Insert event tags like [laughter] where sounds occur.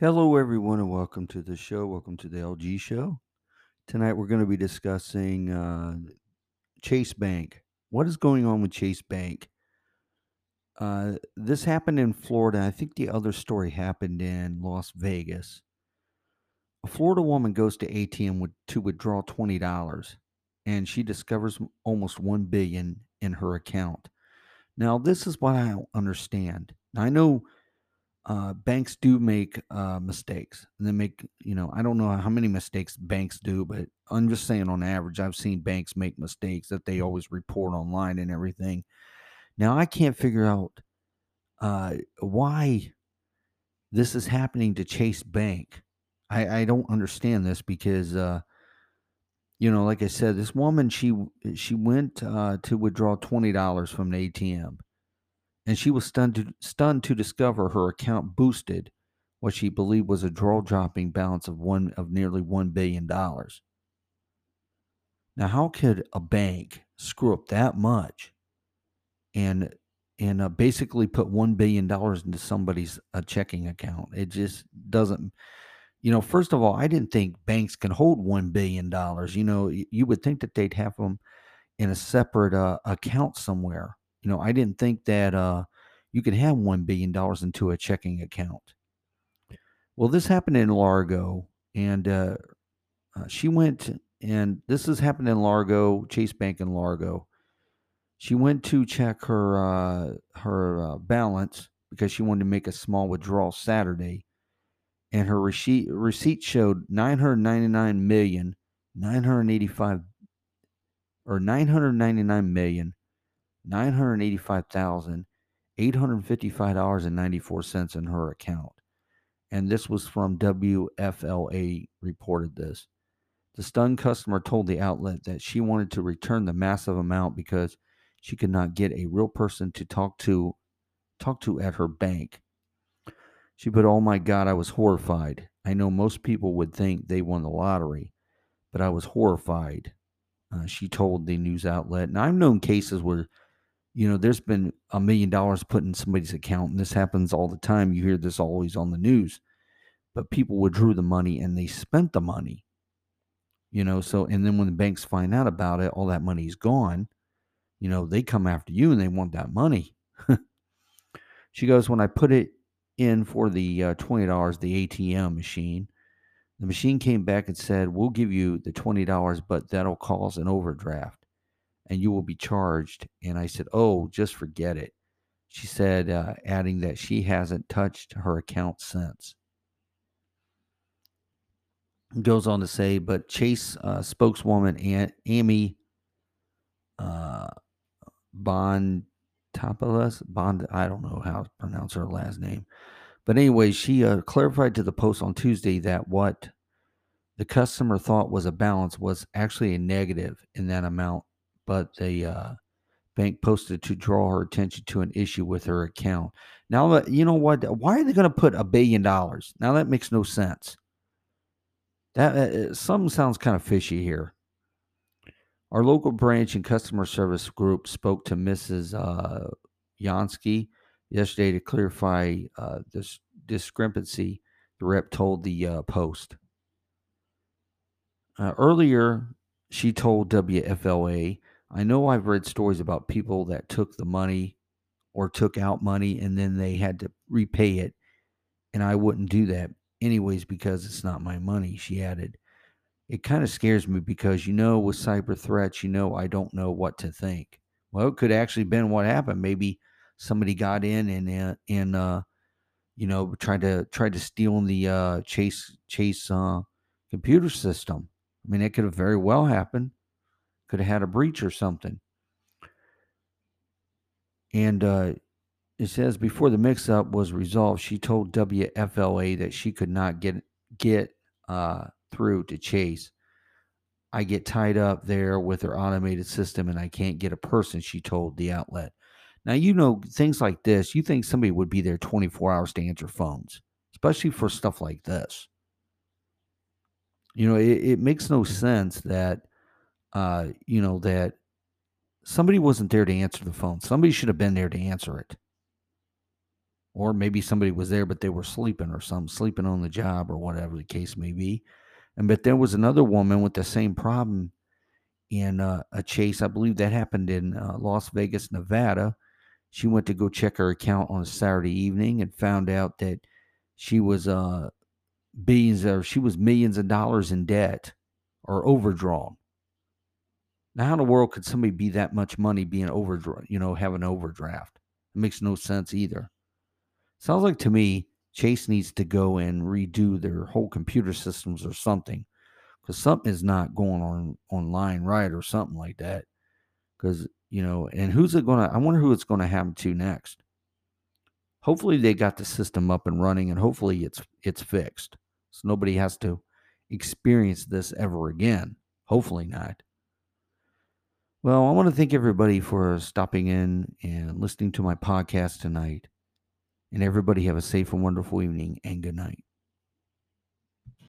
Hello, everyone, and welcome to the show. Welcome to the LG show. Tonight, we're going to be discussing uh, Chase Bank. What is going on with Chase Bank? Uh, this happened in Florida. I think the other story happened in Las Vegas. A Florida woman goes to ATM with, to withdraw twenty dollars, and she discovers almost one billion in her account. Now, this is what I don't understand. Now, I know uh, banks do make uh, mistakes and they make you know i don't know how many mistakes banks do but i'm just saying on average i've seen banks make mistakes that they always report online and everything. Now i can't figure out uh, why this is happening to chase bank. I, I don't understand this because uh, you know like i said this woman she she went uh, to withdraw $20 from the atm and she was stunned to, stunned to discover her account boosted what she believed was a jaw-dropping balance of one of nearly one billion dollars. Now, how could a bank screw up that much and and uh, basically put one billion dollars into somebody's uh, checking account? It just doesn't. You know, first of all, I didn't think banks can hold one billion dollars. You know, you would think that they'd have them in a separate uh, account somewhere. You know, I didn't think that uh, you could have one billion dollars into a checking account. Well, this happened in Largo, and uh, uh, she went, and this has happened in Largo, Chase Bank in Largo. She went to check her uh, her uh, balance because she wanted to make a small withdrawal Saturday, and her receipt receipt showed nine hundred ninety nine million nine hundred eighty five or nine hundred ninety nine million nine hundred eighty five thousand eight hundred fifty five dollars and ninety four cents in her account. And this was from WFLA reported this. The stunned customer told the outlet that she wanted to return the massive amount because she could not get a real person to talk to talk to at her bank. She put, "Oh my god, I was horrified. I know most people would think they won the lottery, but I was horrified." Uh, she told the news outlet. And I've known cases where you know there's been a million dollars put in somebody's account and this happens all the time. You hear this always on the news. But people withdrew the money and they spent the money. You know so and then when the banks find out about it all that money's gone you know they come after you and they want that money. [laughs] She goes when i put it in for the uh, $20 the atm machine the machine came back and said we'll give you the $20 but that'll cause an overdraft and you will be charged. And i said oh just forget it. She said uh, adding that she hasn't touched her account since. Goes on to say, but Chase uh, spokeswoman Aunt Amy uh, Bontopoulos, Bond, I don't know how to pronounce her last name, but anyway, she uh, clarified to the Post on Tuesday that what the customer thought was a balance was actually a negative in that amount, but the uh, bank posted to draw her attention to an issue with her account. Now you know what, why are they going to put a billion dollars? Now that makes no sense. That uh, something sounds kind of fishy here. Our local branch and customer service group spoke to Mrs. Uh, yesterday to clarify uh, this discrepancy. The rep told the uh, Post. Uh, earlier, she told WFLA, I know I've read stories about people that took the money or took out money and then they had to repay it. And I wouldn't do that anyways because it's not my money, she added. It kind of scares me because, you know, with cyber threats, you know, I don't know what to think. Well, it could actually been what happened. Maybe somebody got in and, uh, and, uh, you know, tried to, tried to steal the, uh, chase, chase, uh, computer system. I mean, it could have very well happened. Could have had a breach or something. And uh, it says before the mix-up was resolved, she told WFLA that she could not get get uh, through to Chase. I get tied up there with their automated system, and I can't get a person. She told the outlet. Now you know things like this. You think somebody would be there 24 hours to answer phones, especially for stuff like this. You know, it, it makes no sense that uh, you know that somebody wasn't there to answer the phone. Somebody should have been there to answer it. or maybe somebody was there but they were sleeping or some sleeping on the job or whatever the case may be. And but there was another woman with the same problem in uh, a chase. I believe that happened in uh, Las Vegas, Nevada. She went to go check her account on a Saturday evening and found out that she was uh, billions or she was millions of dollars in debt or overdrawn. Now, how in the world could somebody be that much money being overdrawn? You know, have an overdraft? It makes no sense either. Sounds like to me, Chase needs to go and redo their whole computer systems or something because something is not going on online right or something like that. Because you know, and who's it going to? I wonder who it's going to happen to next. Hopefully, they got the system up and running, and hopefully, it's it's fixed, so nobody has to experience this ever again. Hopefully, not. Well, I want to thank everybody for stopping in and listening to my podcast tonight. And everybody have a safe and wonderful evening and good night.